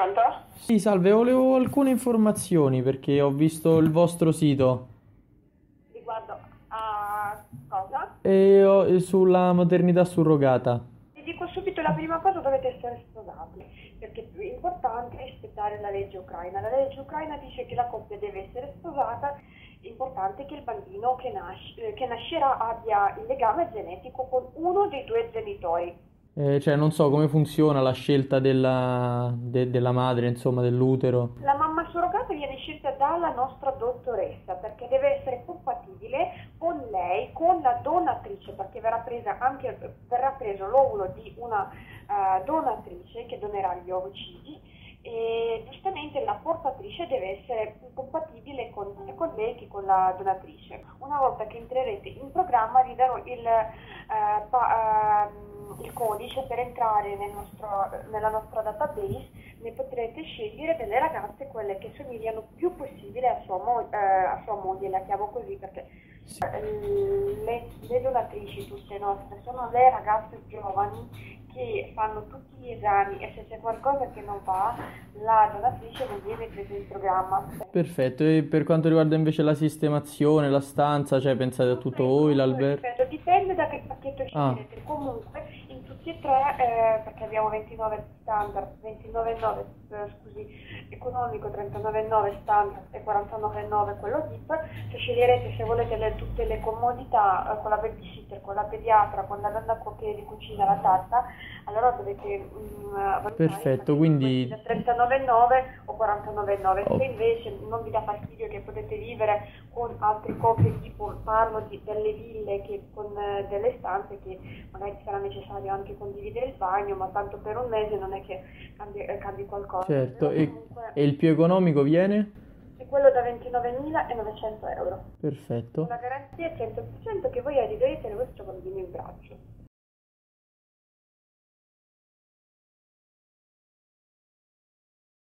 Pronto? Sì, salve, volevo alcune informazioni perché ho visto il vostro sito Riguardo a cosa? e ho- e sulla maternità surrogata. Vi dico subito la prima cosa, dovete essere sposati, perché è importante rispettare la legge ucraina. La legge ucraina dice che la coppia deve essere sposata, è importante che il bambino che, nasce- eh, che nascerà abbia il legame genetico con uno dei due genitori. Eh, cioè, non so come funziona la scelta della, de- della madre, insomma, dell'utero. La mamma surrogata viene scelta dalla nostra dottoressa perché deve essere compatibile con lei, con la donatrice, perché verrà, presa anche, verrà preso l'ovulo di una eh, donatrice che donerà gli ovocidi e giustamente la portatrice deve essere compatibile con, con lei che con la donatrice. Una volta che entrerete in programma vi darò il, eh, pa- ehm, il codice per entrare nel nostro- nella nostra database ne potrete scegliere delle ragazze quelle che somigliano più possibile a sua, mo- eh, a sua moglie, la chiamo così perché eh, le, le donatrici tutte nostre sono le ragazze giovani che fanno tutti gli esami e se c'è qualcosa che non va la donatrice non viene presa in programma. Perfetto, e per quanto riguarda invece la sistemazione, la stanza, cioè pensate a tutto voi, l'albergo? Dipende da che pacchetto Ah. scegliete. Comunque, tutti e tre, eh, perché abbiamo 29 standard, 29,9 eh, scusi, economico, 39,9 standard e 49,9 quello VIP, se sceglierete se volete le- tutte le comodità eh, con la babysitter, con la pediatra, con la donna che di cucina, la tazza, allora dovete mm, valutare Perfetto, quindi- da 39,9 o 49,9. Oh. Se invece non vi dà fastidio che potete vivere con altre coppie, tipo parlo di, delle ville che con eh, delle stanze che magari sarà necessario anche condividere il bagno, ma tanto per un mese non è che cambi, eh, cambi qualcosa. Certo, Però e, comunque e il più economico viene? è quello da 29.900 euro. Perfetto. La garanzia 100% che voi arriverete al vostro bambino in braccio.